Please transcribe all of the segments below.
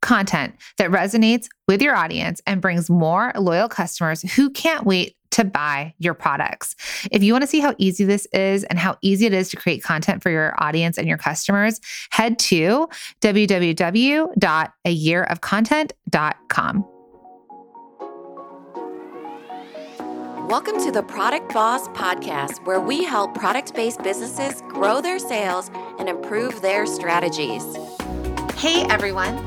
content that resonates with your audience and brings more loyal customers who can't wait to buy your products. If you want to see how easy this is and how easy it is to create content for your audience and your customers, head to www.ayearofcontent.com. Welcome to the Product Boss Podcast, where we help product based businesses grow their sales and improve their strategies. Hey everyone,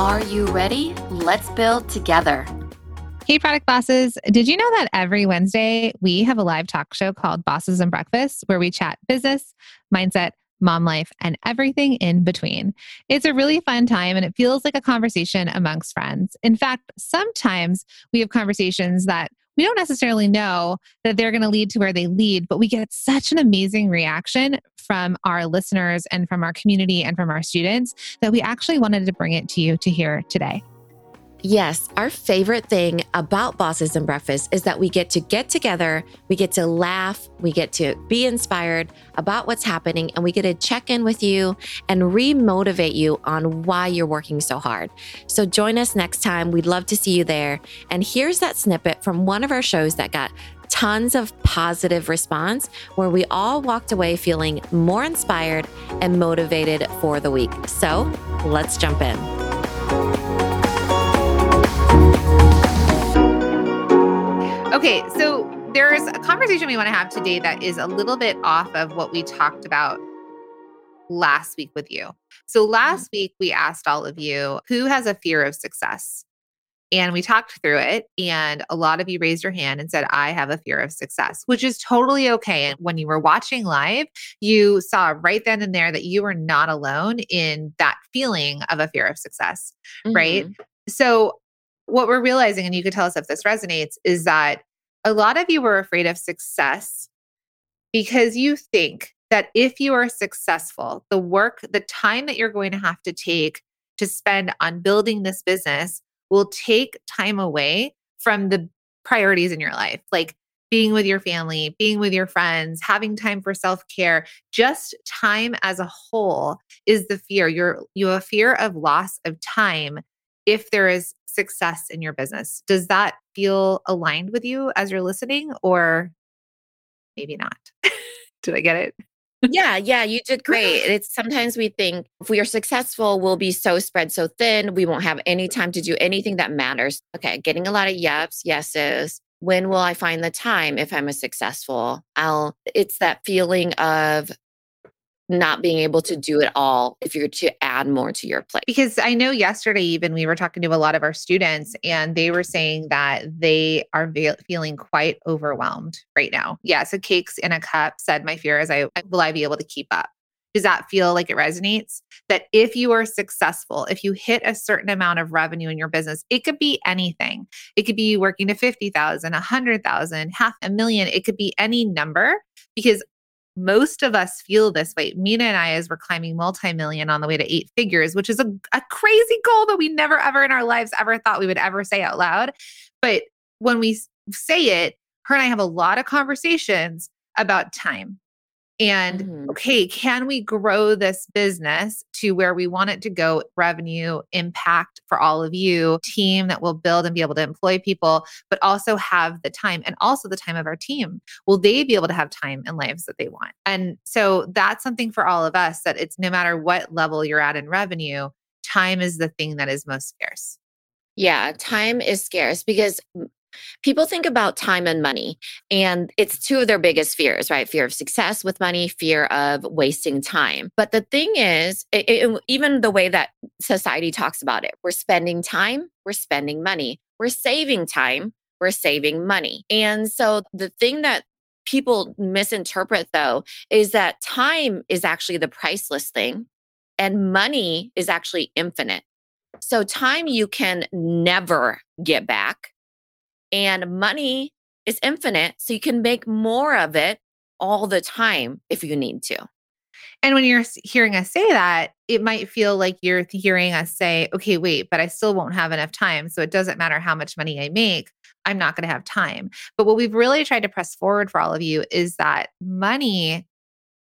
Are you ready? Let's build together. Hey, product bosses. Did you know that every Wednesday we have a live talk show called Bosses and Breakfast where we chat business, mindset, mom life, and everything in between? It's a really fun time and it feels like a conversation amongst friends. In fact, sometimes we have conversations that we don't necessarily know that they're going to lead to where they lead, but we get such an amazing reaction from our listeners and from our community and from our students that we actually wanted to bring it to you to hear today. Yes, our favorite thing about Bosses and Breakfast is that we get to get together, we get to laugh, we get to be inspired about what's happening, and we get to check in with you and re motivate you on why you're working so hard. So join us next time. We'd love to see you there. And here's that snippet from one of our shows that got tons of positive response where we all walked away feeling more inspired and motivated for the week. So let's jump in. Okay, so there's a conversation we want to have today that is a little bit off of what we talked about last week with you. So last mm-hmm. week we asked all of you who has a fear of success. And we talked through it, and a lot of you raised your hand and said, I have a fear of success, which is totally okay. And when you were watching live, you saw right then and there that you were not alone in that feeling of a fear of success, mm-hmm. right? So what we're realizing, and you could tell us if this resonates, is that a lot of you were afraid of success because you think that if you are successful, the work, the time that you're going to have to take to spend on building this business will take time away from the priorities in your life, like being with your family, being with your friends, having time for self-care, just time as a whole is the fear. You're you have a fear of loss of time if there is success in your business. Does that feel aligned with you as you're listening, or maybe not? Did I get it? yeah, yeah, you did great. It's sometimes we think if we are successful, we'll be so spread so thin, we won't have any time to do anything that matters. Okay, getting a lot of yeps, yeses. When will I find the time if I'm a successful? I'll it's that feeling of not being able to do it all if you're to add more to your plate. Because I know yesterday, even we were talking to a lot of our students, and they were saying that they are ve- feeling quite overwhelmed right now. Yeah. So, Cakes in a Cup said, My fear is, I will I be able to keep up? Does that feel like it resonates? That if you are successful, if you hit a certain amount of revenue in your business, it could be anything. It could be working to 50,000, 100,000, half a million. It could be any number because most of us feel this way. Minna and I, as we're climbing multi-million on the way to eight figures, which is a, a crazy goal that we never ever in our lives ever thought we would ever say out loud. But when we say it, her and I have a lot of conversations about time and mm-hmm. okay, can we grow this business to where we want it to go? Revenue, impact for all of you, team that will build and be able to employ people, but also have the time and also the time of our team. Will they be able to have time and lives that they want? And so that's something for all of us that it's no matter what level you're at in revenue, time is the thing that is most scarce. Yeah, time is scarce because People think about time and money, and it's two of their biggest fears, right? Fear of success with money, fear of wasting time. But the thing is, it, it, even the way that society talks about it, we're spending time, we're spending money, we're saving time, we're saving money. And so the thing that people misinterpret though is that time is actually the priceless thing and money is actually infinite. So time you can never get back and money is infinite. So you can make more of it all the time if you need to. And when you're hearing us say that, it might feel like you're hearing us say, okay, wait, but I still won't have enough time. So it doesn't matter how much money I make, I'm not going to have time. But what we've really tried to press forward for all of you is that money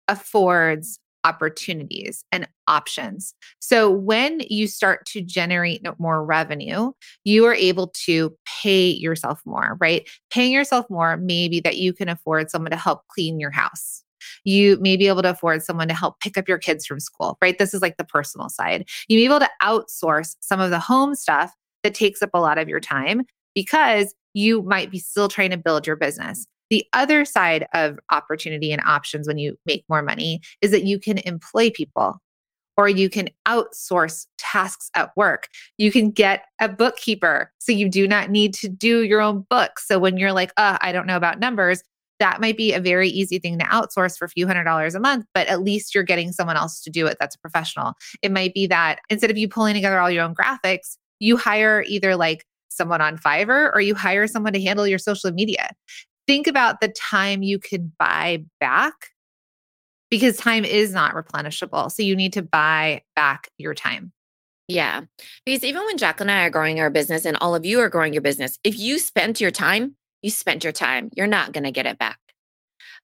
affords opportunities and options. So when you start to generate more revenue, you are able to pay yourself more, right? Paying yourself more, maybe that you can afford someone to help clean your house. You may be able to afford someone to help pick up your kids from school, right? This is like the personal side. You may be able to outsource some of the home stuff that takes up a lot of your time because you might be still trying to build your business. The other side of opportunity and options when you make more money is that you can employ people or you can outsource tasks at work. You can get a bookkeeper so you do not need to do your own books. So when you're like, uh, I don't know about numbers, that might be a very easy thing to outsource for a few hundred dollars a month, but at least you're getting someone else to do it that's a professional. It might be that instead of you pulling together all your own graphics, you hire either like someone on Fiverr or you hire someone to handle your social media think about the time you could buy back because time is not replenishable. So you need to buy back your time. Yeah. Because even when Jacqueline and I are growing our business and all of you are growing your business, if you spent your time, you spent your time. You're not going to get it back.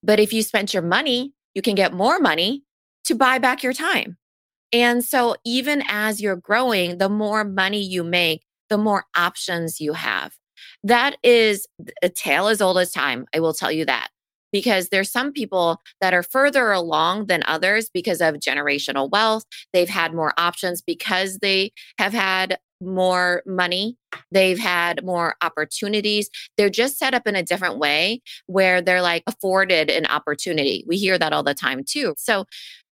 But if you spent your money, you can get more money to buy back your time. And so even as you're growing, the more money you make, the more options you have. That is a tale as old as time. I will tell you that because there's some people that are further along than others because of generational wealth. They've had more options because they have had more money. They've had more opportunities. They're just set up in a different way where they're like afforded an opportunity. We hear that all the time too. So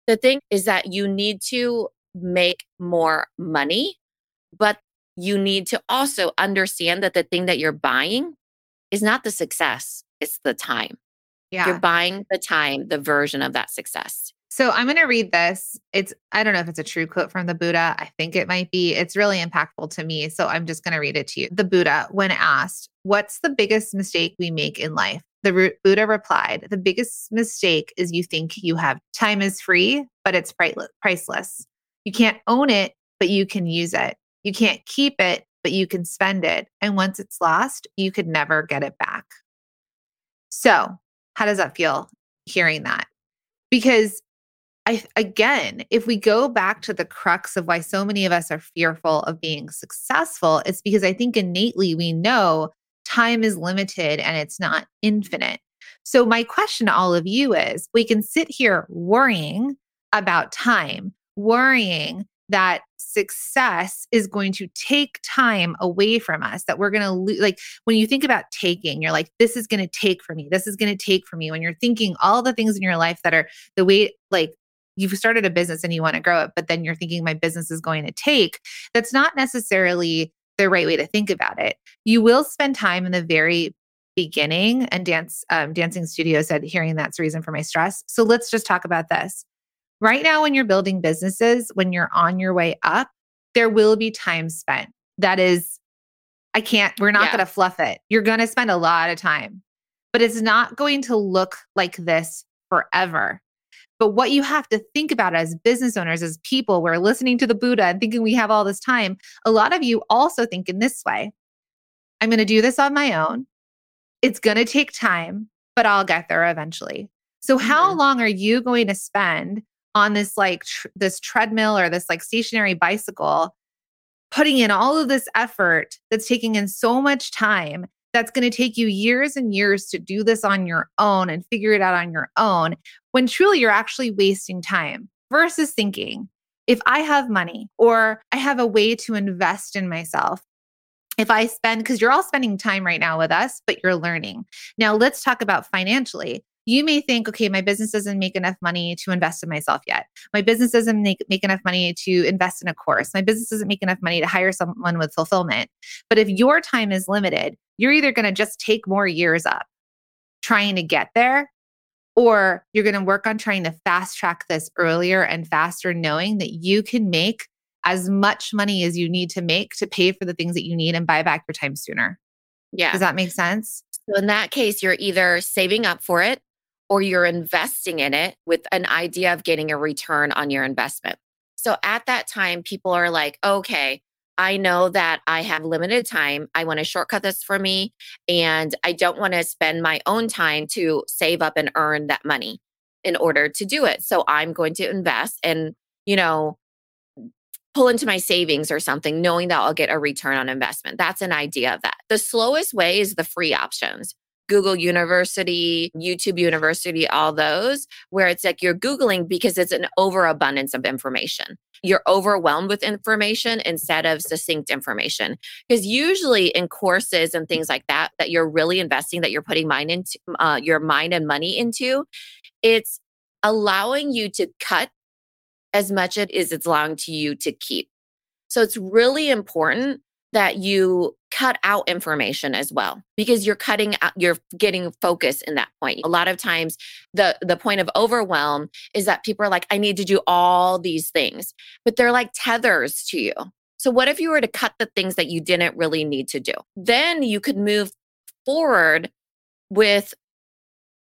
the thing is that you need to make more money, but you need to also understand that the thing that you're buying is not the success, it's the time. Yeah. You're buying the time, the version of that success. So I'm going to read this. It's, I don't know if it's a true quote from the Buddha. I think it might be. It's really impactful to me. So I'm just going to read it to you. The Buddha, when asked, What's the biggest mistake we make in life? The Buddha replied, The biggest mistake is you think you have time is free, but it's priceless. You can't own it, but you can use it. You can't keep it, but you can spend it. And once it's lost, you could never get it back. So, how does that feel hearing that? Because I again, if we go back to the crux of why so many of us are fearful of being successful, it's because I think innately we know time is limited and it's not infinite. So my question to all of you is we can sit here worrying about time, worrying that success is going to take time away from us that we're going to lose like when you think about taking you're like this is going to take from me. This is going to take from me. When you're thinking all the things in your life that are the way like you've started a business and you want to grow it but then you're thinking my business is going to take that's not necessarily the right way to think about it. You will spend time in the very beginning and dance um, dancing studio said hearing that's reason for my stress. So let's just talk about this Right now, when you're building businesses, when you're on your way up, there will be time spent. That is, I can't, we're not yeah. going to fluff it. You're going to spend a lot of time, but it's not going to look like this forever. But what you have to think about as business owners, as people, we're listening to the Buddha and thinking we have all this time. A lot of you also think in this way I'm going to do this on my own. It's going to take time, but I'll get there eventually. So, how mm-hmm. long are you going to spend on this like tr- this treadmill or this like stationary bicycle putting in all of this effort that's taking in so much time that's going to take you years and years to do this on your own and figure it out on your own when truly you're actually wasting time versus thinking if I have money or I have a way to invest in myself. If I spend, because you're all spending time right now with us, but you're learning. Now, let's talk about financially you may think, okay, my business doesn't make enough money to invest in myself yet. My business doesn't make, make enough money to invest in a course. My business doesn't make enough money to hire someone with fulfillment. But if your time is limited, you're either going to just take more years up trying to get there, or you're going to work on trying to fast track this earlier and faster, knowing that you can make as much money as you need to make to pay for the things that you need and buy back your time sooner. Yeah. Does that make sense? So in that case, you're either saving up for it or you're investing in it with an idea of getting a return on your investment. So at that time, people are like, okay, I know that I have limited time. I want to shortcut this for me. And I don't want to spend my own time to save up and earn that money in order to do it. So I'm going to invest and, you know, pull into my savings or something, knowing that I'll get a return on investment. That's an idea of that. The slowest way is the free options. Google University, YouTube University, all those, where it's like you're Googling because it's an overabundance of information. You're overwhelmed with information instead of succinct information. Because usually in courses and things like that, that you're really investing, that you're putting mind into uh, your mind and money into, it's allowing you to cut as much as it's allowing to you to keep. So it's really important that you cut out information as well because you're cutting out you're getting focus in that point. A lot of times the the point of overwhelm is that people are like i need to do all these things but they're like tethers to you. So what if you were to cut the things that you didn't really need to do? Then you could move forward with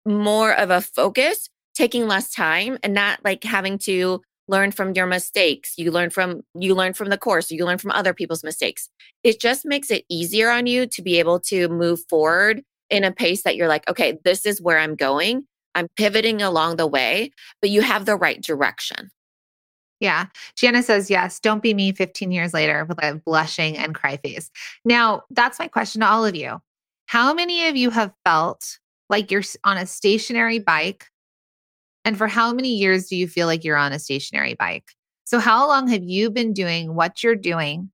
more of a focus taking less time and not like having to learn from your mistakes you learn from you learn from the course you learn from other people's mistakes it just makes it easier on you to be able to move forward in a pace that you're like okay this is where i'm going i'm pivoting along the way but you have the right direction yeah. Gianna says, yes, don't be me 15 years later with a blushing and cry face. Now, that's my question to all of you. How many of you have felt like you're on a stationary bike and for how many years do you feel like you're on a stationary bike? So, how long have you been doing what you're doing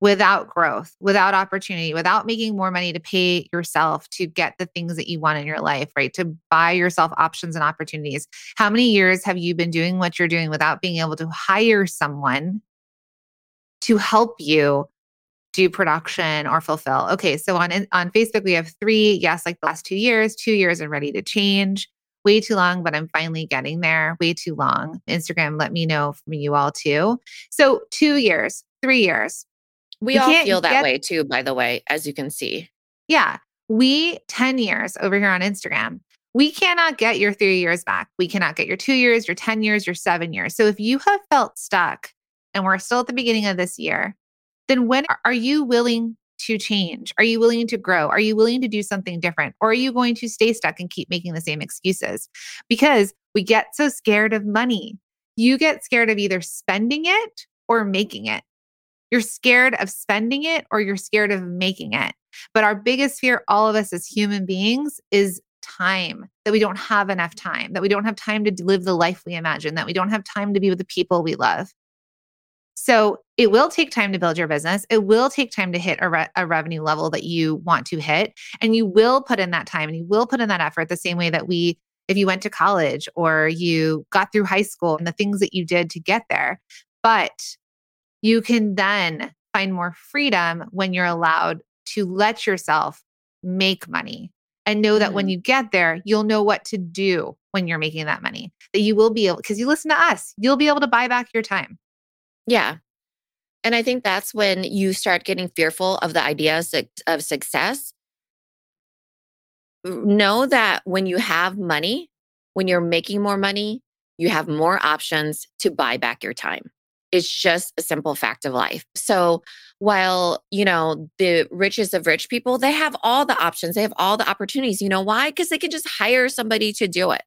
without growth, without opportunity, without making more money to pay yourself to get the things that you want in your life, right? To buy yourself options and opportunities? How many years have you been doing what you're doing without being able to hire someone to help you do production or fulfill. Okay, so on on Facebook we have 3, yes, like the last 2 years, 2 years and ready to change way too long, but I'm finally getting there. Way too long. Instagram, let me know from you all too. So, two years, three years. We, we all feel that get, way too, by the way, as you can see. Yeah. We 10 years over here on Instagram. We cannot get your three years back. We cannot get your two years, your 10 years, your seven years. So if you have felt stuck and we're still at the beginning of this year, then when are you willing to change? Are you willing to grow? Are you willing to do something different? Or are you going to stay stuck and keep making the same excuses? Because we get so scared of money. You get scared of either spending it or making it. You're scared of spending it or you're scared of making it. But our biggest fear, all of us as human beings, is time that we don't have enough time, that we don't have time to live the life we imagine, that we don't have time to be with the people we love. So it will take time to build your business. It will take time to hit a, re- a, revenue level that you want to hit. And you will put in that time and you will put in that effort the same way that we, if you went to college or you got through high school and the things that you did to get there. But you can then find more freedom when you're allowed to let yourself make money and know that mm-hmm. when you get there, you'll know what to do when you're making that money. That you will be able, because you listen to us, you'll be able to buy back your time. Yeah. And I think that's when you start getting fearful of the idea of success. Know that when you have money, when you're making more money, you have more options to buy back your time. It's just a simple fact of life. So while, you know, the richest of rich people, they have all the options, they have all the opportunities. You know why? Because they can just hire somebody to do it.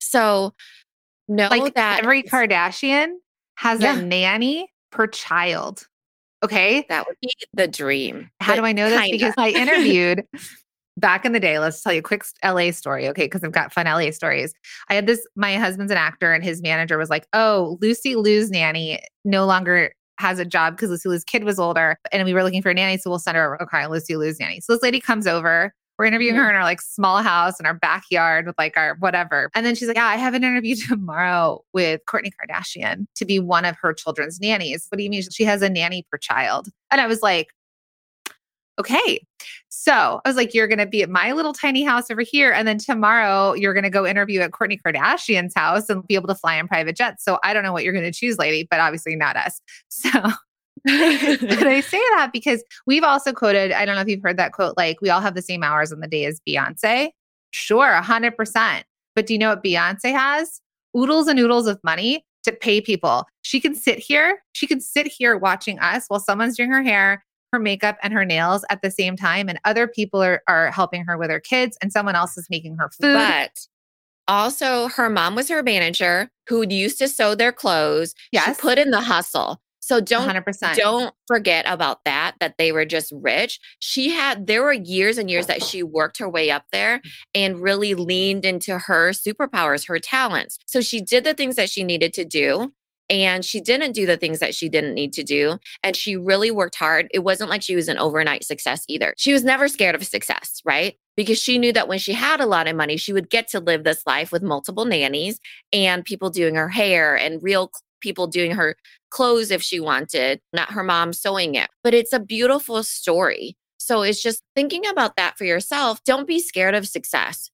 So know like that every Kardashian has Yeah. a nanny per child. Okay. that would be the dream. How do I know this? kinda. Because I interviewed back in the day. Let's tell you a quick LA story, okay? Because I've got fun LA stories. I had this, my husband's an actor, and his manager was like, Oh, Lucy Liu's nanny no longer has a job because Lucy Liu's kid was older and we were looking for a nanny. So we'll send her, okay, Lucy Liu's nanny. So this lady comes over. We're interviewing her in our like small house in our backyard with like our whatever. And then she's like, Yeah, I have an interview tomorrow with Kourtney Kardashian to be one of her children's nannies. What do you mean? She has a nanny per child. And I was like, okay. So I was like, you're going to be at my little tiny house over here. And then tomorrow you're going to go interview at Kourtney Kardashian's house and be able to fly in private jets. So I don't know what you're going to choose, lady, but obviously not us. So and I say that because we've also quoted, I don't know if you've heard that quote, like, we all have the same hours on the day as Beyonce. Sure, 100%. But do you know what Beyonce has? Oodles and oodles of money to pay people. She can sit here, she can sit here watching us while someone's doing her hair, her makeup, and her nails at the same time. And other people are, are helping her with her kids, and someone else is making her food. But also, her mom was her manager who used to sew their clothes. yes, She put in the hustle. So don't 100%. don't forget about that that they were just rich. She had there were years and years that she worked her way up there and really leaned into her superpowers her talents. So she did the things that she needed to do and she didn't do the things that she didn't need to do and she really worked hard. It wasn't like she was an overnight success either. She was never scared of success right? Because she knew that when she had a lot of money she would get to live this life with multiple nannies and people doing her hair and real people doing her clothes if she wanted, not her mom sewing it. But it's a beautiful story. So it's just thinking about that for yourself. Don't be scared of success.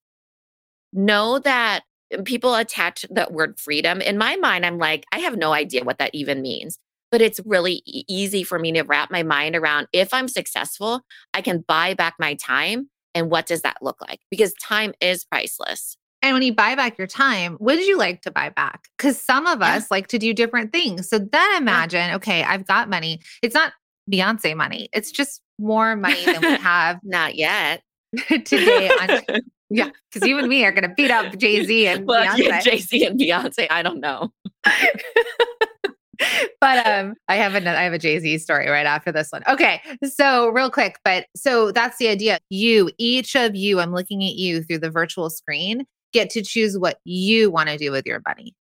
Know that people attach that word freedom. In my mind, I'm like, I have no idea what that even means. But it's really easy for me to wrap my mind around if I'm successful, I can buy back my time. And what does that look like? Because time is priceless. And when you buy back your time, would you like to buy back? Because some of Yeah. us like to do different things. So then imagine, okay, I've got money. It's not Beyonce money. It's just more money than we have Not yet. today. On, yeah, because you and me are going to beat up Jay Z and well, Beyonce. Jay Z and Beyonce, I don't know. but um, I have a I have a Jay Z story right after this one. Okay, so real quick, but so that's the idea. You, each of you, I'm looking at you through the virtual screen, get to choose what you want to do with your money.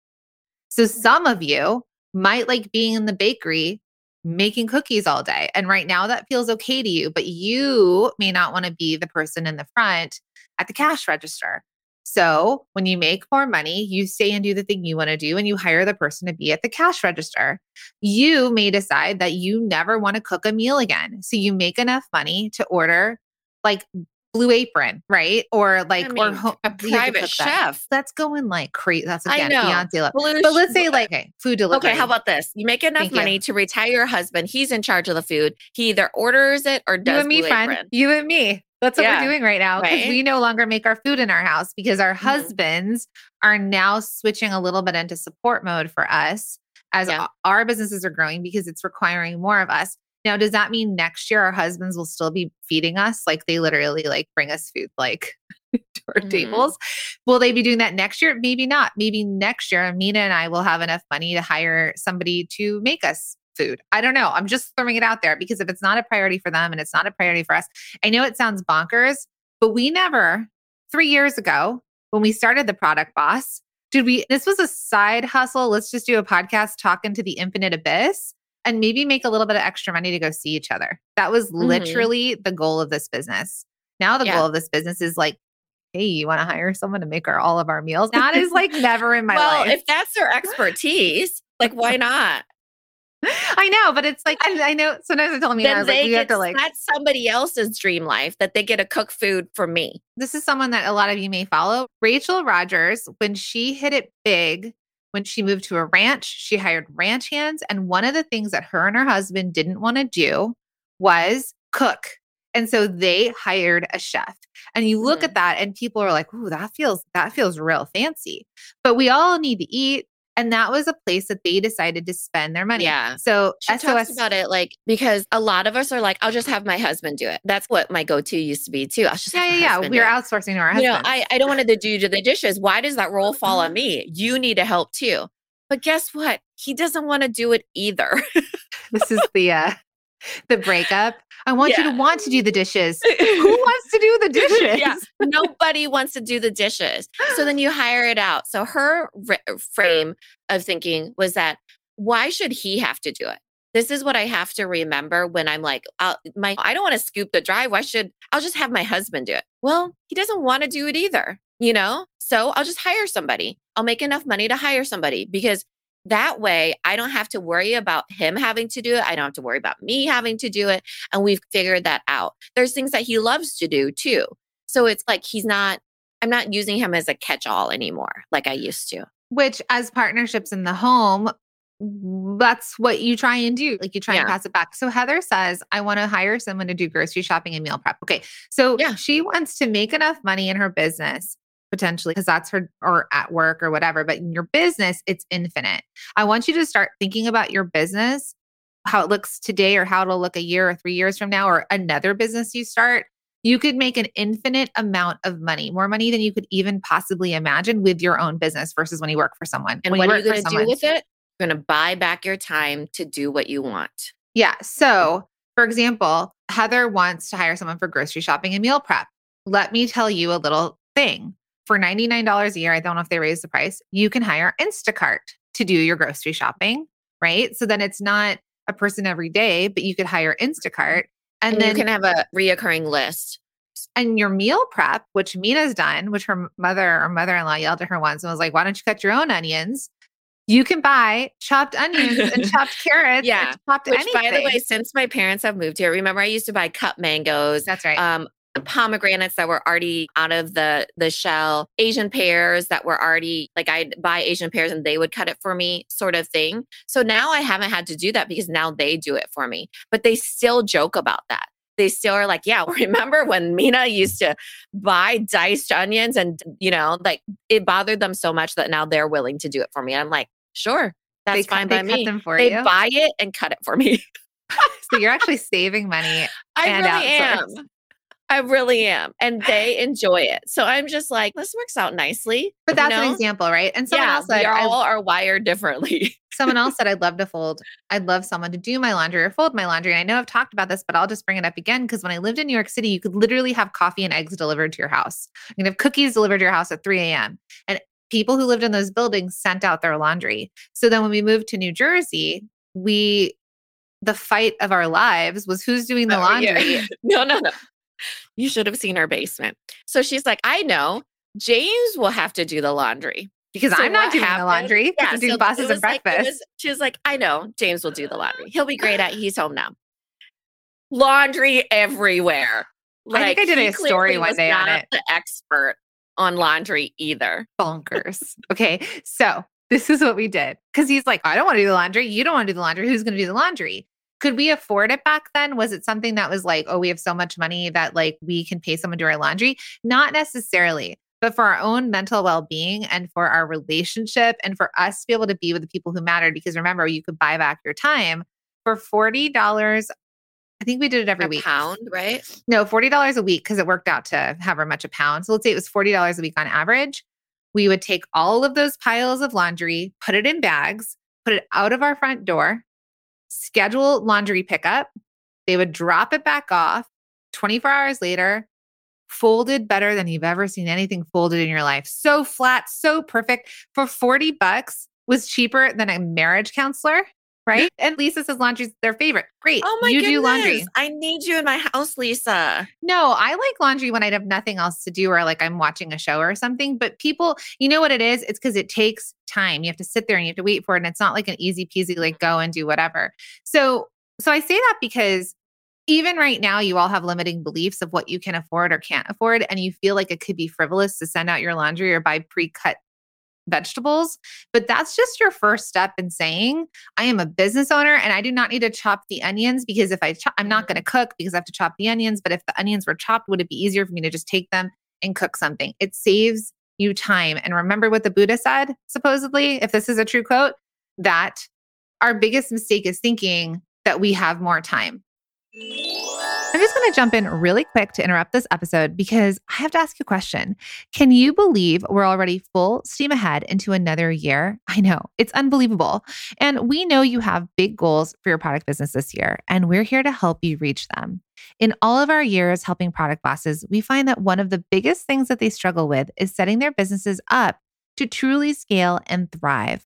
So some of you might like being in the bakery making cookies all day, and right now that feels okay to you, but you may not want to be the person in the front at the cash register. So when you make more money, you stay and do the thing you want to do and you hire the person to be at the cash register. You may decide that you never want to cook a meal again. So you make enough money to order like Blue Apron, right? Or like I or ho- a you private that. chef. That's going like crazy. That's again. Beyonce level. Blue But let's say like okay, food delivery. Okay, how about this? You make enough Thank you. money to retire your husband. He's in charge of the food. He either orders it or you and me, Blue friend? Apron. You and me. That's what Yeah, we're doing right now because right? we no longer make our food in our house because our Mhm. husbands are now switching a little bit into support mode for us as Yeah. our businesses are growing because it's requiring more of us. Now, does that mean next year our husbands will still be feeding us? Like they literally like bring us food like to our Mhm. tables. Will they be doing that next year? Maybe not. Maybe next year Minna and I will have enough money to hire somebody to make us food. I don't know. I'm just throwing it out there because if it's not a priority for them and it's not a priority for us, I know it sounds bonkers, but we never, three years ago, when we started the product boss, did we, this was a side hustle. Let's just do a podcast talking to the infinite abyss and maybe make a little bit of extra money to go see each other. That was Mhm. literally the goal of this business. Now, the Yeah. goal of this business is like, hey, you want to hire someone to make our all of our meals? That is like never in my well, life. if that's their expertise, like why not? I know, but it's like I, I know. Sometimes I tell me, I was like, they get have to like. that's somebody else's dream life that they get to cook food for me. This is someone that a lot of you may follow. Rachel Rodgers, when she hit it big, when she moved to a ranch, she hired ranch hands, and one of the things that her and her husband didn't want to do was cook. And so they hired a chef. And you look Mhm. at that and people are like, "Ooh, that feels that feels real fancy." But we all need to eat, and that was a place that they decided to spend their money. Yeah. So She SOS talks about it like because a lot of us are like, I'll just have my husband do it. That's what my go-to used to be too. I'll just Yeah, yeah, yeah. We're outsourcing to our You know. I, I don't want to do the dishes. Why does that role fall on me? You need to help too. But guess what? He doesn't want to do it either. this is the uh the breakup. I want you to want to do the dishes. Who wants to do the dishes? Yeah. Nobody wants to do the dishes. So then you hire it out. So her r- frame of thinking was that why should he have to do it? This is what I have to remember when I'm like, I'll, my, I don't want to scoop the drive. Why should I'll just have my husband do it? Well, he doesn't want to do it either, you know? So I'll just hire somebody. I'll make enough money to hire somebody because that way I don't have to worry about him having to do it. I don't have to worry about me having to do it. And we've figured that out. There's things that he loves to do too. So it's like he's not, I'm not using him as a catch all anymore like I used to. Which, as partnerships in the home, that's what you try and do. Like you try and pass it back. So Heather says, I want to hire someone to do grocery shopping and meal prep. Okay. So Yeah. she wants to make enough money in her business potentially because that's her or at work or whatever. But in your business, it's infinite. I want you to start thinking about your business, how it looks today or how it'll look a year or three years from now or another business you start. You could make an infinite amount of money, more money than you could even possibly imagine with your own business versus when you work for someone. And when what you are you going to do with it? You're going to buy back your time to do what you want. Yeah. So, for example, Heather wants to hire someone for grocery shopping and meal prep. Let me tell you a little thing. For $99 a year, I don't know if they raised the price, you can hire Instacart to do your grocery shopping, right? So then it's not a person every day, but you could hire Instacart. And, And, then you can have a reoccurring list. and your meal prep, which Minna's done, which her mother or mother-in-law yelled at her once and was like, "Why don't you cut your own onions?" You can buy chopped onions and chopped carrots. Yeah, chopped Which, anything. by the way, since my parents have moved here, remember I used to buy cut mangoes, that's right. um, pomegranates that were already out of the the shell, Asian pears that were already like I'd buy Asian pears and they would cut it for me, sort of thing. So now I haven't had to do that because now they do it for me. But they still joke about that. They still are like, yeah, remember when Minna used to buy diced onions and you know, like it bothered them so much that now they're willing to do it for me. I'm like, sure, that's They cut- fine they by cut me. them for they you. buy it and cut it for me. so you're actually saving money. I really uh, outsource. am. I really am. And they enjoy it. So I'm just like, this works out nicely. But you that's know? an example, right? And someone yeah, else we said, I- all are wired differently. someone else said, I'd love to fold. I'd love someone to do my laundry or fold my laundry. And I know I've talked about this, but I'll just bring it up again because when I lived in New York City, you could literally have coffee and eggs delivered to your house. You can have cookies delivered to your house at 3 a.m. And people who lived in those buildings sent out their laundry. So then when we moved to New Jersey, we the fight of our lives was who's doing the Oh, yeah. laundry. no, no, no. You should have seen her basement. So she's like, I know James will have to do the laundry. Because So I'm not doing the laundry. Yeah, I'm doing so bosses and was like- breakfast. was- she was like, I know James will do the laundry. He'll be great at. He's home now. Laundry everywhere. I think I did a story one day on not it. The expert on laundry either. bonkers. Okay. So this is what we did. Cause he's like, I don't want to do the laundry. You don't want to do the laundry. Who's going to do the laundry? Could we afford it back then? Was it something that was like, oh, we have so much money that like we can pay someone to do our laundry? Not necessarily, but for our own mental well being and for our relationship and for us to be able to be with the people who mattered. Because remember, you could buy back your time for $40. I think we did it every a week. pound, right? No, $40 a week because it worked out to however much a pound. So let's say it was $40 a week on average. We would take all of those piles of laundry, put it in bags, put it out of our front door, schedule laundry pickup. They would drop it back off 24 hours later, folded better than you've ever seen anything folded in your life. So flat, so perfect. For 40 bucks was cheaper than a marriage counselor, right? And Lisa says laundry's their favorite. Great. Oh my you goodness. do laundry. I need you in my house, Lisa. No, I like laundry when I have nothing else to do or like I'm watching a show or something. But people, you know what it is? It's because it takes time. You have to sit there and you have to wait for it. And it's not like an easy peasy, like go and do whatever. So, so I say that because even right now, you all have limiting beliefs of what you can afford or can't afford. And you feel like it could be frivolous to send out your laundry or buy pre cut vegetables. But that's just your first step in saying, I am a business owner and I do not need to chop the onions because if I chop, I'm not going to cook because I have to chop the onions. But if the onions were chopped, would it be easier for me to just take them and cook something? It saves you time. And remember what the Buddha said, supposedly, if this is a true quote, that our biggest mistake is thinking that we have more time. I'm just going to jump in really quick to interrupt this episode because I have to ask you a question. Can you believe we're already full steam ahead into another year? I know it's unbelievable. And we know you have big goals for your product business this year, and we're here to help you reach them. In all of our years helping product bosses, we find that one of the biggest things that they struggle with is setting their businesses up to truly scale and thrive.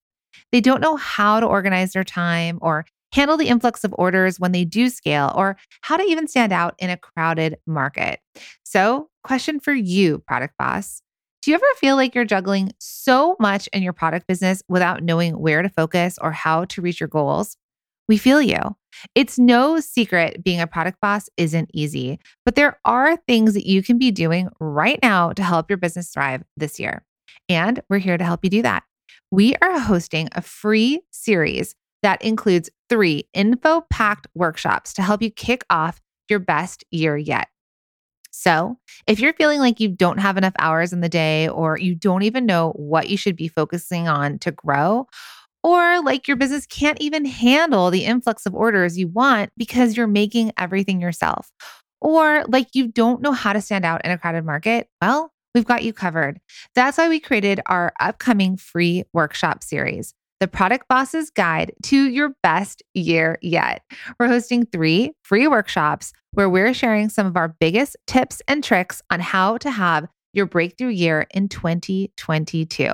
They don't know how to organize their time or handle the influx of orders when they do scale, or how to even stand out in a crowded market. So, question for you, product boss. Do you ever feel like you're juggling so much in your product business without knowing where to focus or how to reach your goals? We feel you. It's no secret being a product boss isn't easy, but there are things that you can be doing right now to help your business thrive this year. And we're here to help you do that. We are hosting a free series that includes three info packed workshops to help you kick off your best year yet. So, if you're feeling like you don't have enough hours in the day, or you don't even know what you should be focusing on to grow, or like your business can't even handle the influx of orders you want because you're making everything yourself, or like you don't know how to stand out in a crowded market, well, we've got you covered. That's why we created our upcoming free workshop series the Product Boss's Guide to Your Best Year Yet. We're hosting three free workshops where we're sharing some of our biggest tips and tricks on how to have your breakthrough year in 2022.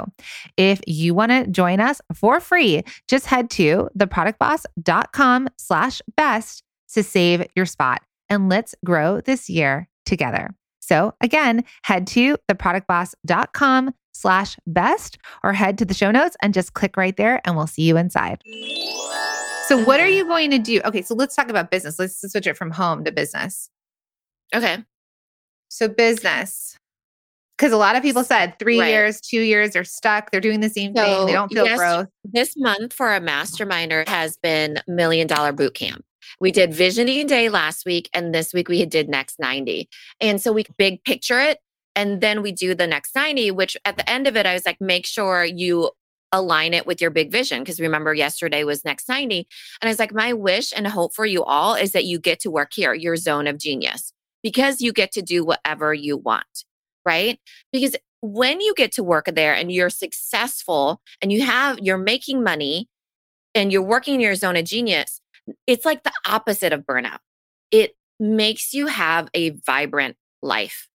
If you want to join us for free, just head to theproductboss.com slash best to save your spot and let's grow this year together. So again, head to theproductboss.com slash best or head to the show notes and just click right there and we'll see you inside. So what are you going to do? Okay, so let's talk about business. Let's switch it from home to business. Okay. So business. Because a lot of people said three Right. years, two years, they're stuck. They're doing the same thing. They don't feel yes, growth. This month for a masterminder has been million dollar boot camp. We did visioning day last week, and this week we did next 90. And so we big picture it, and then we do the next 90, which at the end of it, I was like, make sure you align it with your big vision. Because remember, yesterday was next 90. And I was like, my wish and hope for you all is that you get to work here, your zone of genius, because you get to do whatever you want, right? Because when you get to work there and you're successful and you have, you're making money and you're working in your zone of genius, it's like the opposite of burnout. It makes you have a vibrant life.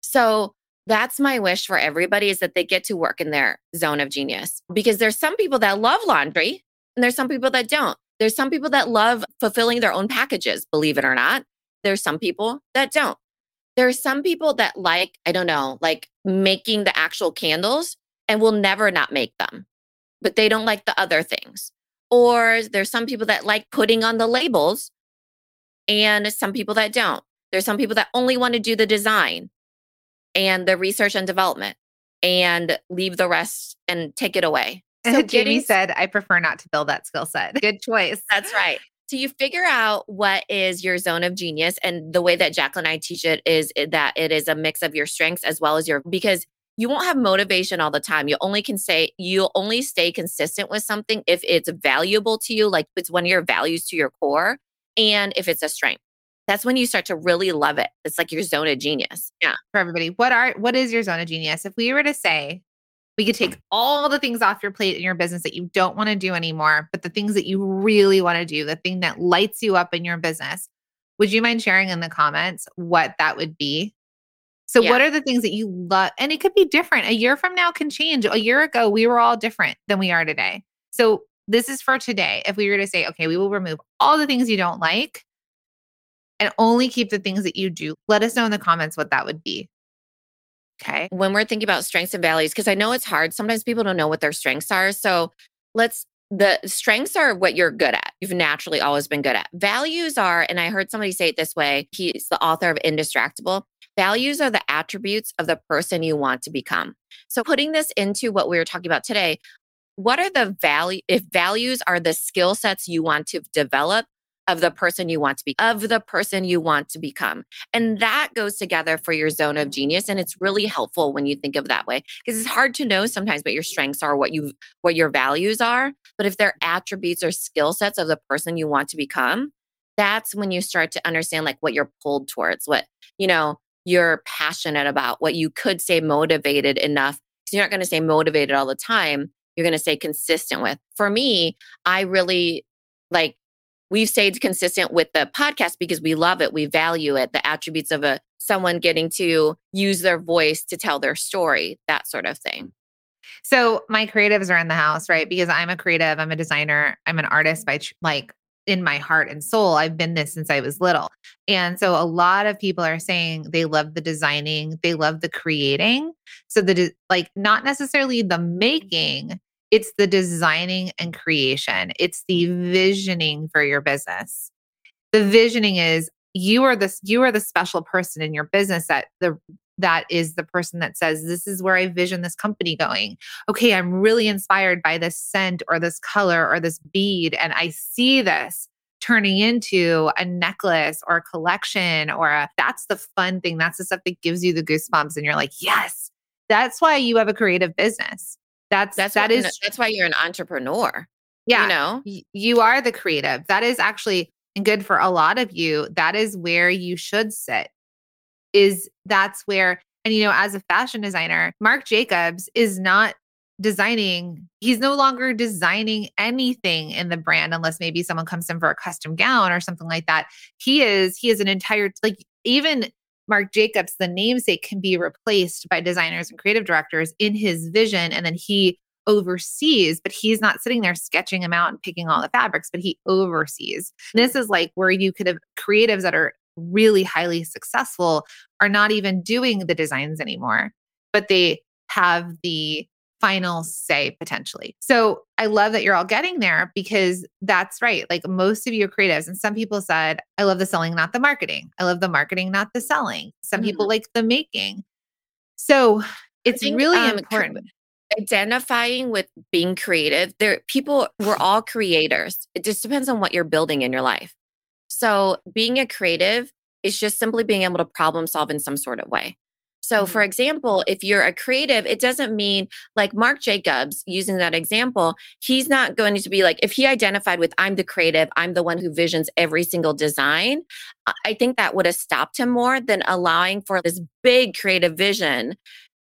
So that's my wish for everybody is that they get to work in their zone of genius because there's some people that love laundry and there's some people that don't. There's some people that love fulfilling their own packages, believe it or not. There's some people that don't. There are some people that like, I don't know, like making the actual candles and will never not make them, but they don't like the other things. Or there's some people that like putting on the labels and some people that don't. There's some people that only want to do the design and the research and development and leave the rest and take it away. And So Jamie said, I prefer not to build that skill set. Good choice. That's right. So you figure out what is your zone of genius. And the way that Jacqueline and I teach it is eh, that it is a mix of your strengths as well as your, because you won't have motivation all the time. You only can say, you'll only stay consistent with something if it's valuable to you, like it's one of your values to your core, and if it's a strength. That's when you start to really love it. It's like your zone of genius. Yeah. for everybody. What are what is your zone of genius? If we were to say we could take all the things off your plate in your business that you don't want to do anymore, but the things that you really want to do, the thing that lights you up in your business, would you mind sharing in the comments what that would be? So, what are the things that you love? And it could be different. A year from now can change. A year ago, we were all different than we are today. So, this is for today. If we were to say, okay, we will remove all the things you don't like and only keep the things that you do, let us know in the comments what that would be. Okay. when we're thinking about strengths and values, because I know it's hard. Sometimes people don't know what their strengths are. So let's, the strengths are what you're good at. You've naturally always been good at. Values are, and I heard somebody say it this way. He's the author of Indistractable. Values are the attributes of the person you want to become. So putting this into what we were talking about today, what are the value if values are the skill sets you want to develop of the person you want to be of the person you want to become and that goes together for your zone of genius and it's really helpful when you think of that way because it's hard to know sometimes what your strengths are what you what your values are but if they're attributes or skill sets of the person you want to become that's when you start to understand like what you're pulled towards what you know you're passionate about what you could say motivated enough because you're not going to say motivated all the time you're going to stay consistent with. For me i really like we've stayed consistent with the podcast because we love it we value it the attributes of a someone getting to use their voice to tell their story that sort of thing. So my creatives are in the house right? Because i'm a creative i'm a designer i'm an artist by like in my heart and soul i've been this since i was little. And so a lot of people are saying they love the designing they love the creating. So the like not necessarily the making it's the designing and creation, it's the visioning for your business. The visioning is you are this you are the special person in your business that the that is the person that says this is where i vision this company going okay i'm really inspired by this scent or this color or this bead and i see this turning into a necklace or a collection or a that's the fun thing that's the stuff that gives you the goosebumps and you're like yes that's why you have a creative business that's that's that what, is that's why you're an entrepreneur. Yeah. You know, you are the creative. That is actually good for a lot of you. That is where you should sit. Is that's where and you know as a fashion designer, Marc Jacobs is not designing he's no longer designing anything in the brand unless maybe someone comes in for a custom gown or something like that he is he is an entire like even Marc Jacobs, the namesake, can be replaced by designers and creative directors in his vision. And then he oversees, but he's not sitting there sketching them out and picking all the fabrics, but he oversees. This is like where you could have creatives that are really highly successful are not even doing the designs anymore, but they have the final say potentially. So I love that you're all getting there because that's right. Like most of you creatives, and some people said, I love the selling, not the marketing. I love the marketing, not the selling. Some mm-hmm. people like the making. So it's think, really um, important. Identifying with being creative, there people we're all creators. It just depends on what you're building in your life. So being a creative is just simply being able to problem solve in some sort of way. So, for mm-hmm. example, if you're a creative, it doesn't mean like Marc Jacobs, using that example, he's not going to be like, if he identified with, I'm the creative, I'm the one who visions every single design, I think that would have stopped him more than allowing for this big creative vision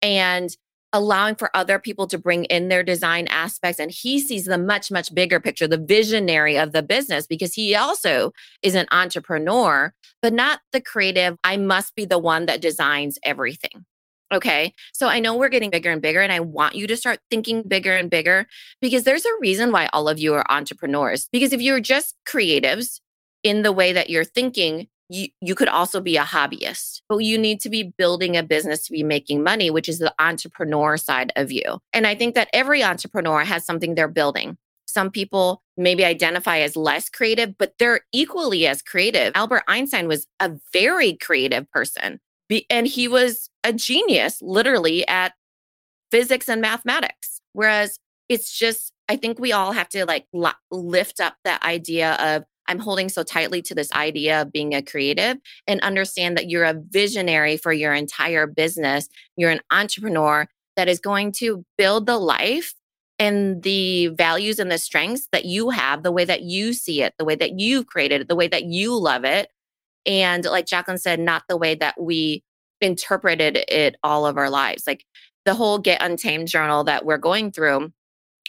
and allowing for other people to bring in their design aspects. And he sees the much, much bigger picture, the visionary of the business, because he also is an entrepreneur, but not the creative. I must be the one that designs everything. Okay. So I know we're getting bigger and bigger, and I want you to start thinking bigger and bigger because there's a reason why all of you are entrepreneurs. Because if you're just creatives in the way that you're thinking, you, you could also be a hobbyist, but you need to be building a business to be making money, which is the entrepreneur side of you. And I think that every entrepreneur has something they're building. Some people maybe identify as less creative, but they're equally as creative. Albert Einstein was a very creative person, and he was a genius literally at physics and mathematics. Whereas it's just, I think we all have to like lift up that idea of I'm holding so tightly to this idea of being a creative and understand that you're a visionary for your entire business. You're an entrepreneur that is going to build the life and the values and the strengths that you have, the way that you see it, the way that you've created it, the way that you love it. And like Jacqueline said, not the way that we interpreted it all of our lives. Like the whole Get Untamed journal that we're going through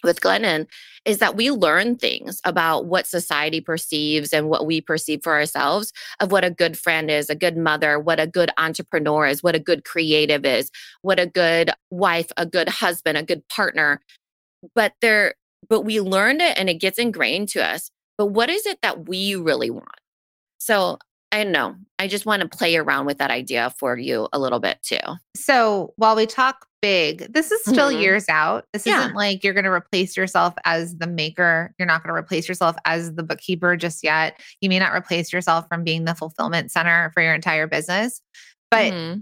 with Glennon is that we learn things about what society perceives and what we perceive for ourselves of what a good friend is, a good mother, what a good entrepreneur is, what a good creative is, what a good wife, a good husband, a good partner. But there, but we learned it and it gets ingrained to us. But what is it that we really want? So I don't know. I just want to play around with that idea for you a little bit too. So while we talk big, this is still mm-hmm. years out. This yeah. isn't like you're going to replace yourself as the maker. You're not going to replace yourself as the bookkeeper just yet. You may not replace yourself from being the fulfillment center for your entire business. But mm-hmm.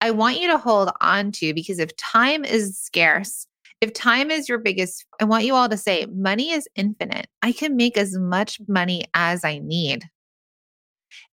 I want you to hold on to because if time is scarce, if time is your biggest, I want you all to say, money is infinite. I can make as much money as I need.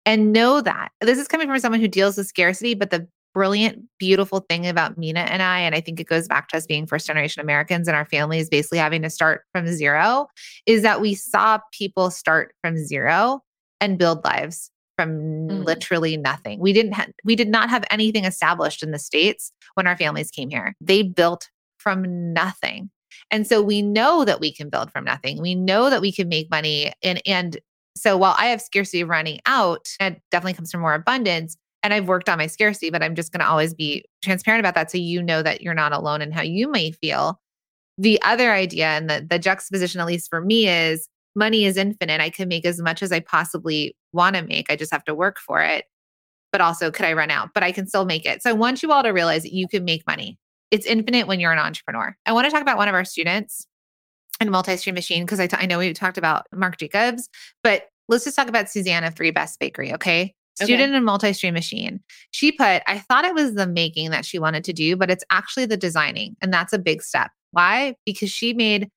And know that this is coming from someone who deals with scarcity, but the brilliant, beautiful thing about Minna and I, and I think it goes back to us being first generation Americans and our families basically having to start from zero, is that we saw people start from zero and build lives from mm. literally nothing. We didn't have we did not have anything established in the states when our families came here. They built from nothing. And so we know that we can build from nothing. We know that we can make money and and so while I have scarcity running out, it definitely comes from more abundance. And I've worked on my scarcity, but I'm just going to always be transparent about that. So you know that you're not alone in how you may feel. The other idea and the, the juxtaposition, at least for me, is money is infinite. I can make as much as I possibly want to make. I just have to work for it. But also, could I run out? But I can still make it. So I want you all to realize that you can make money. It's infinite when you're an entrepreneur. I want to talk about one of our students in multi-stream machine because I, t- I know we talked about Marc Jacobs, but let's just talk about Suzanne of Three Best Bakery. Okay. Student okay. in multi-stream machine. She put, I thought it was the making that she wanted to do, but it's actually the designing. And that's a big step. Why? Because she made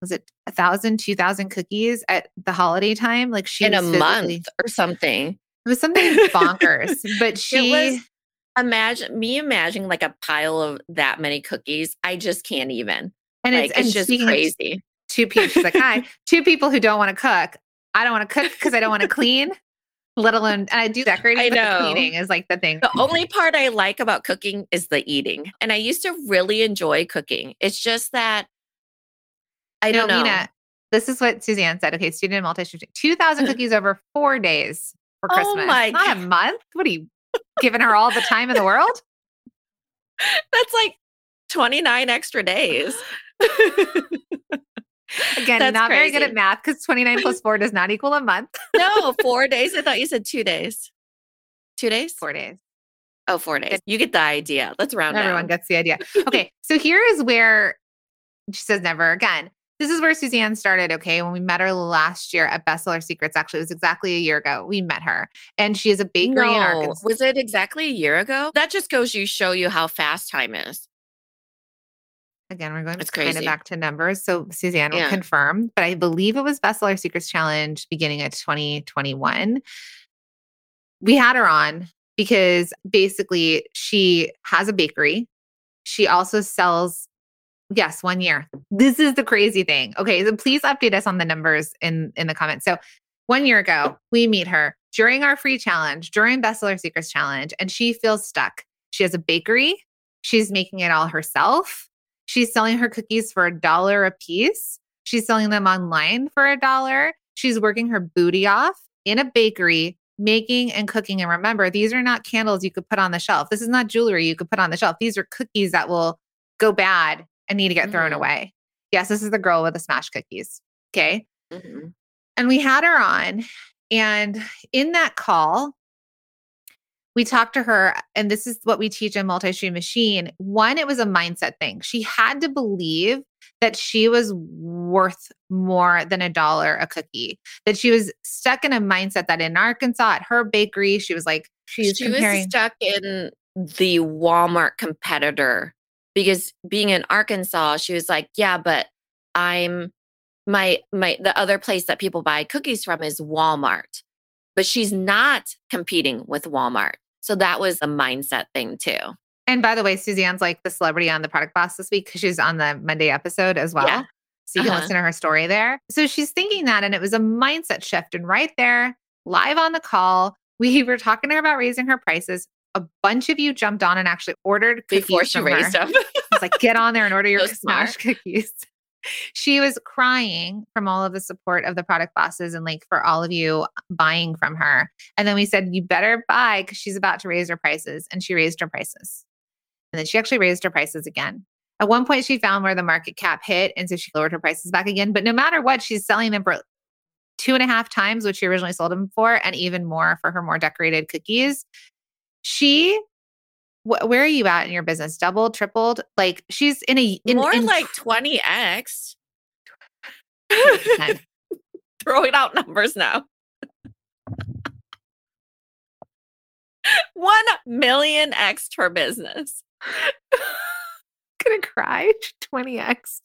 was it a thousand, two thousand cookies at the holiday time? Like she in a month or something. It was something bonkers. But she was, imagine me imagining like a pile of that many cookies. I just can't even. And like, it's, it's just crazy. Two people. She's like, hi. Two people who don't want to cook. I don't want to cook because I don't want to clean. Let alone, and I do decorating. I know. cleaning is like the thing. The only part I like about cooking is the eating, and I used to really enjoy cooking. It's just that I don't know. Minna, this is what Suzanne said. Okay, student multi 2,000 cookies over four days for oh Christmas. Oh my Not God. a month. What are you giving her all the time in the world? That's like 29 extra days. Again, That's not crazy. very good at math because 29 plus four does not equal a month. no, four days. I thought you said two days. Two days? Four days. Oh, four days. You get the idea. Let's round Everyone down. gets the idea. Okay. so here is where she says never again. This is where Suzanne started. Okay. When we met her last year at Bestseller Secrets, actually, it was exactly a year ago. We met her and she is a bakery no. in Arkansas. Was it exactly a year ago? That just goes to show you how fast time is. Again, we're going kind of back to numbers. So Suzanne will yeah. confirm, but I believe it was Bestseller Secrets Challenge beginning of 2021. We had her on because basically she has a bakery. She also sells Yes, one year. This is the crazy thing. Okay, so please update us on the numbers in in the comments. So, one year ago, we meet her during our free challenge, during Bestseller Secrets challenge, and she feels stuck. She has a bakery. She's making it all herself. She's selling her cookies for a dollar a piece. She's selling them online for a dollar. She's working her booty off in a bakery, making and cooking. And remember, these are not candles you could put on the shelf. This is not jewelry you could put on the shelf. These are cookies that will go bad and need to get mm-hmm. thrown away. Yes, this is the girl with the smash cookies. Okay. Mm-hmm. And we had her on. And in that call, we talked to her, and this is what we teach in multi stream machine. One, it was a mindset thing. She had to believe that she was worth more than a dollar a cookie, that she was stuck in a mindset that in Arkansas at her bakery, she was like, she's she comparing- was stuck in the Walmart competitor because being in Arkansas, she was like, yeah, but I'm my my the other place that people buy cookies from is Walmart. But she's not competing with Walmart. So that was a mindset thing too. And by the way, Suzanne's like the celebrity on the product boss this week because she's on the Monday episode as well. Yeah. So you can uh-huh. listen to her story there. So she's thinking that, and it was a mindset shift. And right there, live on the call, we were talking to her about raising her prices a bunch of you jumped on and actually ordered before she raised her. them. I was like, get on there and order your so smash cookies. She was crying from all of the support of the product bosses and like for all of you buying from her. And then we said, you better buy because she's about to raise her prices. And she raised her prices. And then she actually raised her prices again. At one point, she found where the market cap hit. And so she lowered her prices back again. But no matter what, she's selling them for two and a half times what she originally sold them for, and even more for her more decorated cookies she wh- where are you at in your business? Doubled, tripled? Like she's in a in, more in, like 20x. Throwing out numbers now. One million X her business. Gonna cry. 20x.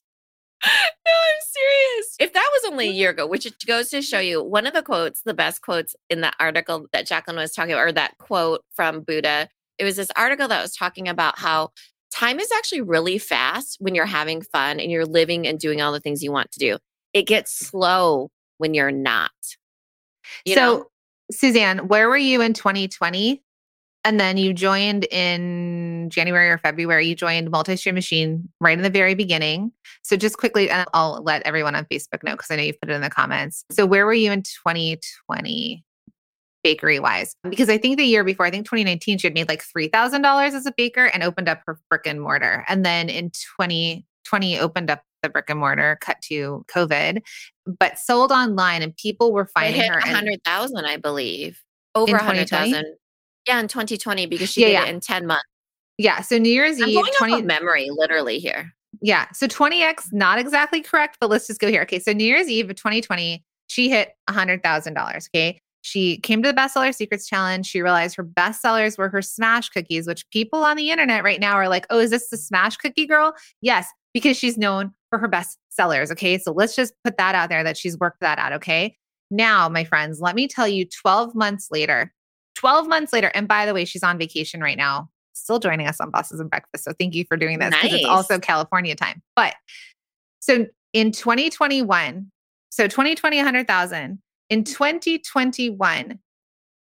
No, I'm serious. If that was only a year ago, which it goes to show you one of the quotes, the best quotes in the article that Jacqueline was talking about, or that quote from Buddha, it was this article that was talking about how time is actually really fast when you're having fun and you're living and doing all the things you want to do. It gets slow when you're not. You so, know? Suzanne, where were you in 2020? And then you joined in January or February, you joined Multi Stream Machine right in the very beginning. So, just quickly, and I'll let everyone on Facebook know because I know you've put it in the comments. So, where were you in 2020? Bakery wise because I think the year before, I think 2019, she had made like $3,000 as a baker and opened up her brick and mortar. And then in 2020, opened up the brick and mortar, cut to COVID, but sold online and people were finding hit her. 100,000, I believe. Over In 100,000. Yeah, in 2020 because she Yeah, did yeah. it in 10 months. yeah. So New Year's I'm Eve, going 20, off of memory, literally here. Yeah. So 20x, not exactly correct, but let's just go here. Okay. So New Year's Eve of 2020, she hit $100,000. Okay. She came to the Bestseller Secrets Challenge. She realized her best sellers were her smash cookies, which people on the internet right now are like, oh, is this the smash cookie girl? Yes, because she's known for her best sellers. Okay. So let's just put that out there that she's worked that out. Okay. Now, my friends, let me tell you 12 months later, 12 months later, and by the way, she's on vacation right now, still joining us on Bosses and Breakfast. So thank you for doing this because it's also California time. But so in 2021, so 2020, 100,000. In 2021,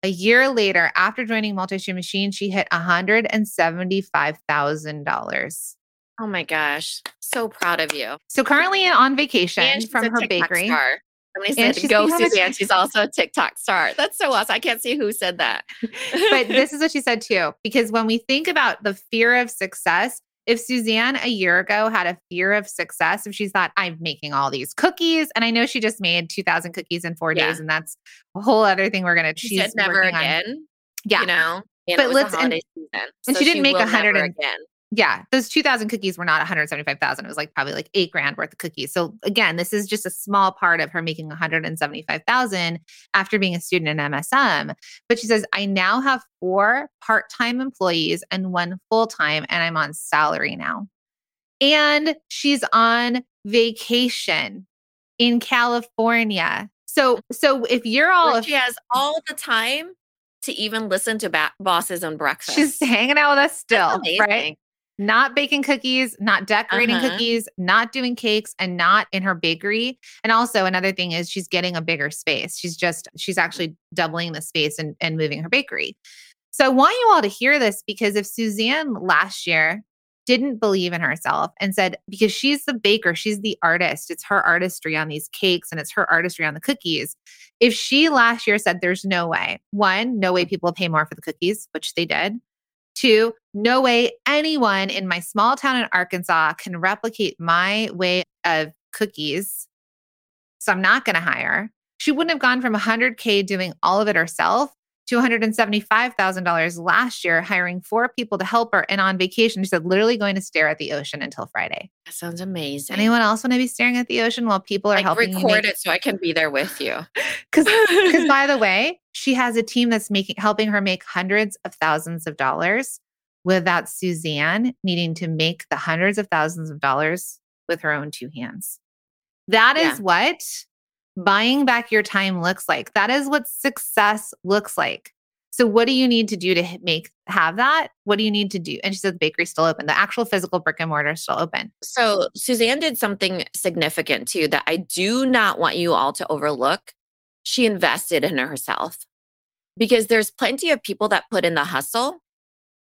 a year later, after joining Multi Stream Machine, she hit $175,000. Oh my gosh. So proud of you. So currently on vacation And from her TikTok bakery. Star. Somebody And said, she's go Suzanne. She's also a TikTok star. That's so awesome. I can't see who said that. but this is what she said too. Because when we think about the fear of success, if Suzanne a year ago had a fear of success, if she thought, I'm making all these cookies, and I know she just made 2,000 cookies in four Yeah. days, and that's a whole other thing we're going to she said never working on. again. Yeah. You know? And But let's- and- and she didn't make will 100 and- again. Yeah, those 2000 cookies were not 175,000. It was like probably like eight grand worth of cookies. So again, this is just a small part of her making 175,000 after being a student in MSM. But she says, I now have four part time employees and one full time, and I'm on salary now. And she's on vacation in California. So, so if you're all, she has all the time to even listen to ba- bosses on breakfast. she's hanging out with us still, right? Not baking cookies, not decorating Uh-huh. cookies, not doing cakes, and not in her bakery. And also another thing is she's getting a bigger space. She's just she's actually doubling the space and, and moving her bakery. So I want you all to hear this because if Suzanne last year didn't believe in herself and said, because she's the baker, she's the artist, it's her artistry on these cakes and it's her artistry on the cookies. If she last year said, there's no way, one, no way people pay more for the cookies, which they did. Two, no way anyone in my small town in Arkansas can replicate my way of cookies. So I'm not going to hire. She wouldn't have gone from 100K doing all of it herself to $175,000 last year, hiring four people to help her and on vacation. She said, literally going to stare at the ocean until Friday. That sounds amazing. Anyone else want to be staring at the ocean while people are like helping record it so I can be there with you. Because because by the way, she has a team that's making helping her make hundreds of thousands of dollars without Suzanne needing to make the hundreds of thousands of dollars with her own two hands. That is Yeah. what buying back your time looks like. That is what success looks like. So what do you need to do to make have that? What do you need to do? And she said the bakery's still open. The actual physical brick and mortar is still open. So Suzanne did something significant too that I do not want you all to overlook. She invested in herself because there's plenty of people that put in the hustle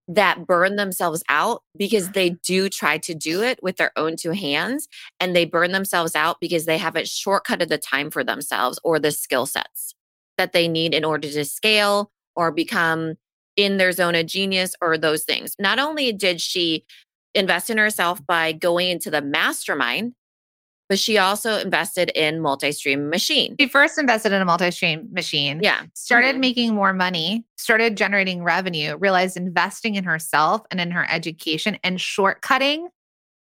that burn themselves out because they do try to do it with their own two hands and they burn themselves out because they haven't shortcutted the time for themselves or the skill sets that they need in order to scale or become in their zone of genius or those things. Not only did she invest in herself by going into the mastermind, but she also invested in multi-stream machine. She first invested in a multi-stream machine. Yeah. started Mhm. making more money, started generating revenue, realized investing in herself and in her education and shortcutting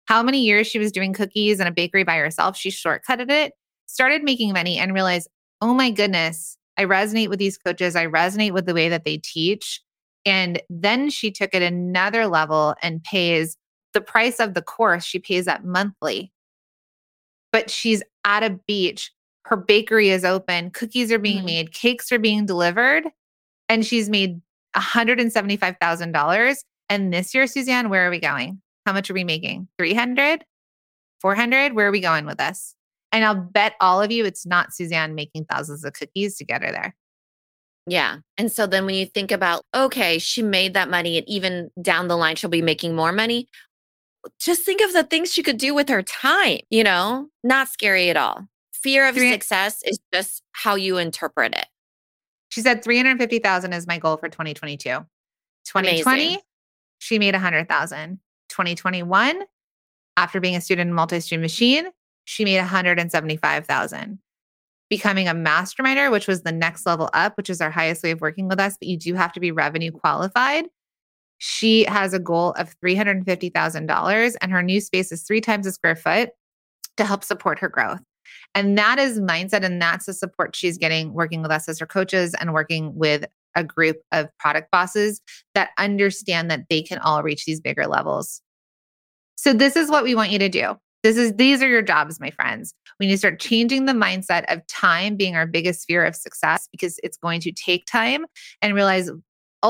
how many years she was doing cookies in a bakery by herself. She shortcutted it, started making money, and realized, oh my goodness, I resonate with these coaches. I resonate with the way that they teach. And then she took it another level and pays the price of the course, she pays that monthly. But she's at a beach. Her bakery is open, cookies are being mm-hmm. made, cakes are being delivered, and she's made $175,000. And this year, Suzanne, where are we going? How much are we making? 300? 400? Where are we going with this? And I'll bet all of you it's not Suzanne making thousands of cookies to get her there. Yeah. And so then when you think about, okay, she made that money and even down the line, she'll be making more money. Just think of the things she could do with her time, you know, not scary at all. Fear of Three, success is just how you interpret it. She said 350,000 is my goal for 2022. 2020, Amazing. she made 100,000. 2021, after being a student in multi-stream machine, she made 175,000 becoming a masterminder, which was the next level up, which is our highest way of working with us, but you do have to be revenue qualified. She has a goal of $350,000 and her new space is three times a square foot to help support her growth. And that is mindset. And that's the support she's getting working with us as her coaches and working with a group of product bosses that understand that they can all reach these bigger levels. So, this is what we want you to do. This is these are your jobs, my friends. We need to start changing the mindset of time being our biggest fear of success because it's going to take time and realize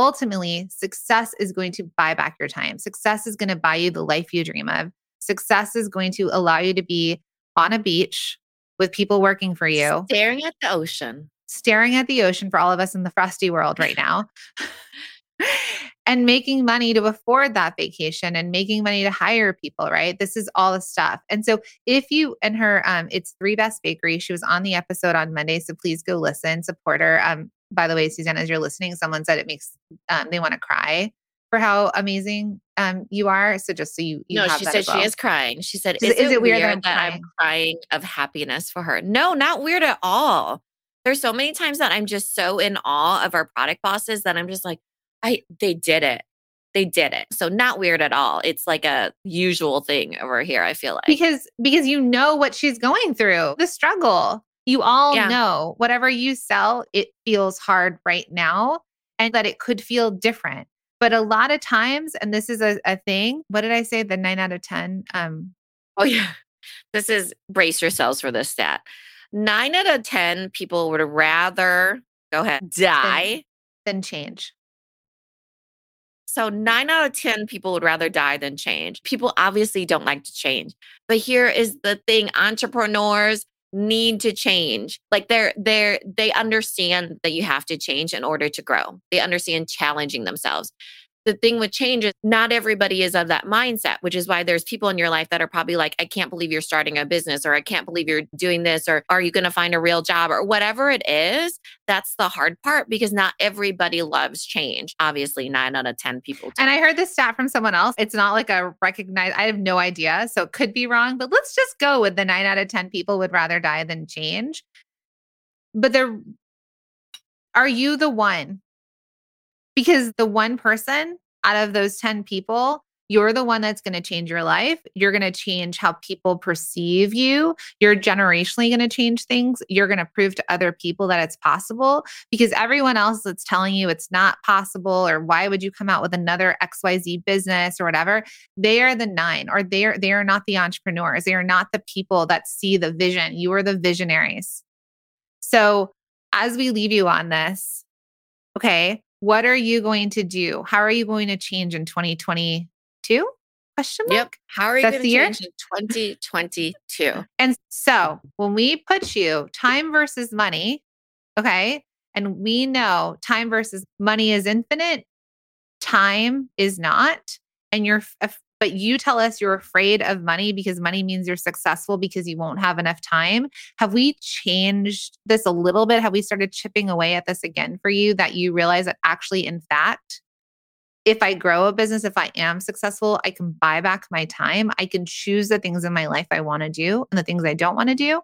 ultimately success is going to buy back your time. Success is going to buy you the life you dream of. Success is going to allow you to be on a beach with people working for you, staring at the ocean, staring at the ocean for all of us in the frosty world right now. and making money to afford that vacation and making money to hire people, right? This is all the stuff. And so if you and her, um, it's Three Best Bakery. She was on the episode on Monday. So please go listen, support her. Um, by the way, Suzanne, as you're listening, someone said it makes um, they want to cry for how amazing um, you are. So just so you, you no, she said well. she is crying. She said, is, is, it, it weird, weird that, I'm, that I'm crying of happiness for her? No, not weird at all. There's so many times that I'm just so in awe of our product bosses that I'm just like, I they did it. They did it. So not weird at all. It's like a usual thing over here, I feel like. Because because you know what she's going through, the struggle. You all yeah. know whatever you sell, it feels hard right now and that it could feel different. But a lot of times, and this is a, a thing, what did I say? The nine out of 10. Um, oh, yeah. This is brace yourselves for this stat. Nine out of 10 people would rather, go ahead, die than, than change. So, nine out of 10 people would rather die than change. People obviously don't like to change. But here is the thing entrepreneurs need to change. Like they're they're they understand that you have to change in order to grow. They understand challenging themselves the thing with change is not everybody is of that mindset, which is why there's people in your life that are probably like, I can't believe you're starting a business, or I can't believe you're doing this, or are you going to find a real job, or whatever it is. That's the hard part because not everybody loves change. Obviously, nine out of 10 people. Do. And I heard this stat from someone else. It's not like a recognized, I have no idea. So it could be wrong, but let's just go with the nine out of 10 people would rather die than change. But there, are you the one because the one person out of those 10 people, you're the one that's going to change your life. You're going to change how people perceive you. You're generationally going to change things. You're going to prove to other people that it's possible because everyone else that's telling you it's not possible or why would you come out with another XYZ business or whatever, they are the nine or they are they are not the entrepreneurs. They are not the people that see the vision. You are the visionaries. So, as we leave you on this, okay, what are you going to do? How are you going to change in 2022? Question mark. Yep. How are you going to change in 2022? And so when we put you time versus money, okay, and we know time versus money is infinite, time is not, and you're but you tell us you're afraid of money because money means you're successful because you won't have enough time. Have we changed this a little bit? Have we started chipping away at this again for you that you realize that actually, in fact, if I grow a business, if I am successful, I can buy back my time. I can choose the things in my life I want to do and the things I don't want to do.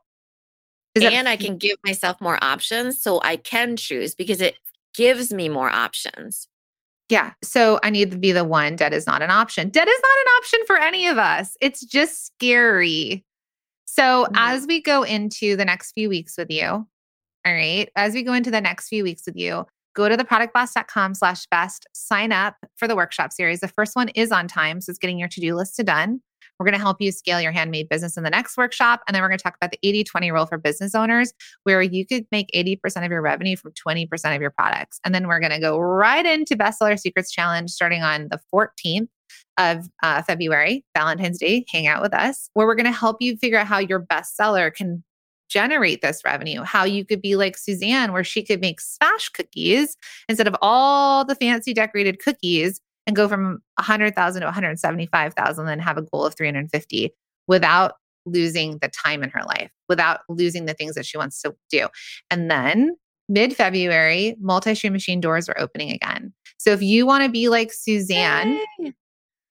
Is and that- I can give myself more options so I can choose because it gives me more options. Yeah. So I need to be the one. Debt is not an option. Debt is not an option for any of us. It's just scary. So mm-hmm. as we go into the next few weeks with you, all right, as we go into the next few weeks with you, go to theproductboss.com slash best, sign up for the workshop series. The first one is on time, so it's getting your to-do list done. We're going to help you scale your handmade business in the next workshop. And then we're going to talk about the 80 20 rule for business owners, where you could make 80% of your revenue from 20% of your products. And then we're going to go right into Bestseller Secrets Challenge starting on the 14th of uh, February, Valentine's Day. Hang out with us, where we're going to help you figure out how your bestseller can generate this revenue, how you could be like Suzanne, where she could make smash cookies instead of all the fancy decorated cookies and go from 100,000 to 175,000 and have a goal of 350 without losing the time in her life, without losing the things that she wants to do. And then mid February, multi stream machine doors are opening again. So if you want to be like Suzanne, Yay.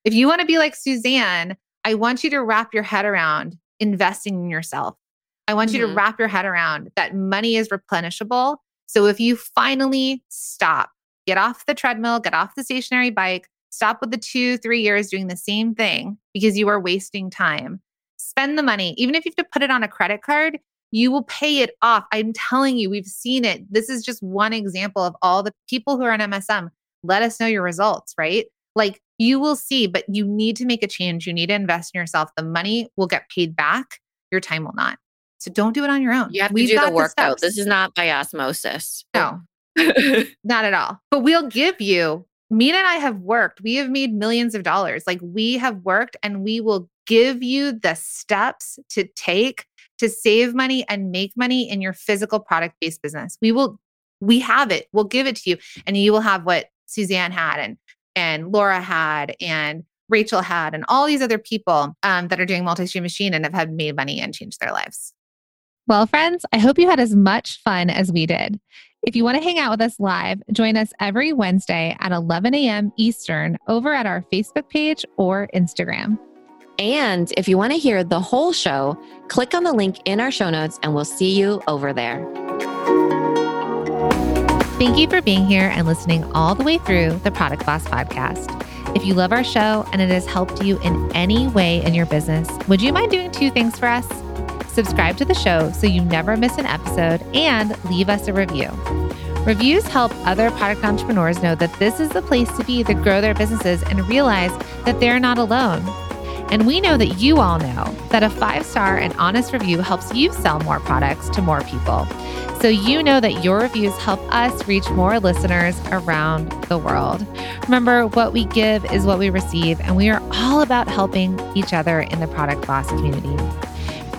if you want to be like Suzanne, I want you to wrap your head around investing in yourself. I want mm-hmm. you to mm-hmm. wrap your head around that money is replenishable. So if you finally stop get off the treadmill, get off the stationary bike, stop with the two, three years doing the same thing because you are wasting time. Spend the money. Even if you have to put it on a credit card, you will pay it off. I'm telling you, we've seen it. This is just one example of all the people who are on MSM. Let us know your results, right? Like you will see, but you need to make a change. You need to invest in yourself. The money will get paid back, your time will not. So don't do it on your own. You have We've to do the work though. This is not by osmosis. No, Not at all. But we'll give you, Minna and I have worked. We have made millions of dollars. Like we have worked and we will give you the steps to take to save money and make money in your physical product based business. We will, we have it. We'll give it to you and you will have what Suzanne had and, and Laura had and Rachel had and all these other people um, that are doing multi-stream machine and have had made money and changed their lives. Well, friends, I hope you had as much fun as we did. If you want to hang out with us live, join us every Wednesday at 11 a.m. Eastern over at our Facebook page or Instagram. And if you want to hear the whole show, click on the link in our show notes and we'll see you over there. Thank you for being here and listening all the way through the Product Boss podcast. If you love our show and it has helped you in any way in your business, would you mind doing two things for us? Subscribe to the show so you never miss an episode and leave us a review. Reviews help other product entrepreneurs know that this is the place to be to grow their businesses and realize that they're not alone. And we know that you all know that a five star and honest review helps you sell more products to more people. So you know that your reviews help us reach more listeners around the world. Remember, what we give is what we receive, and we are all about helping each other in the Product Boss community.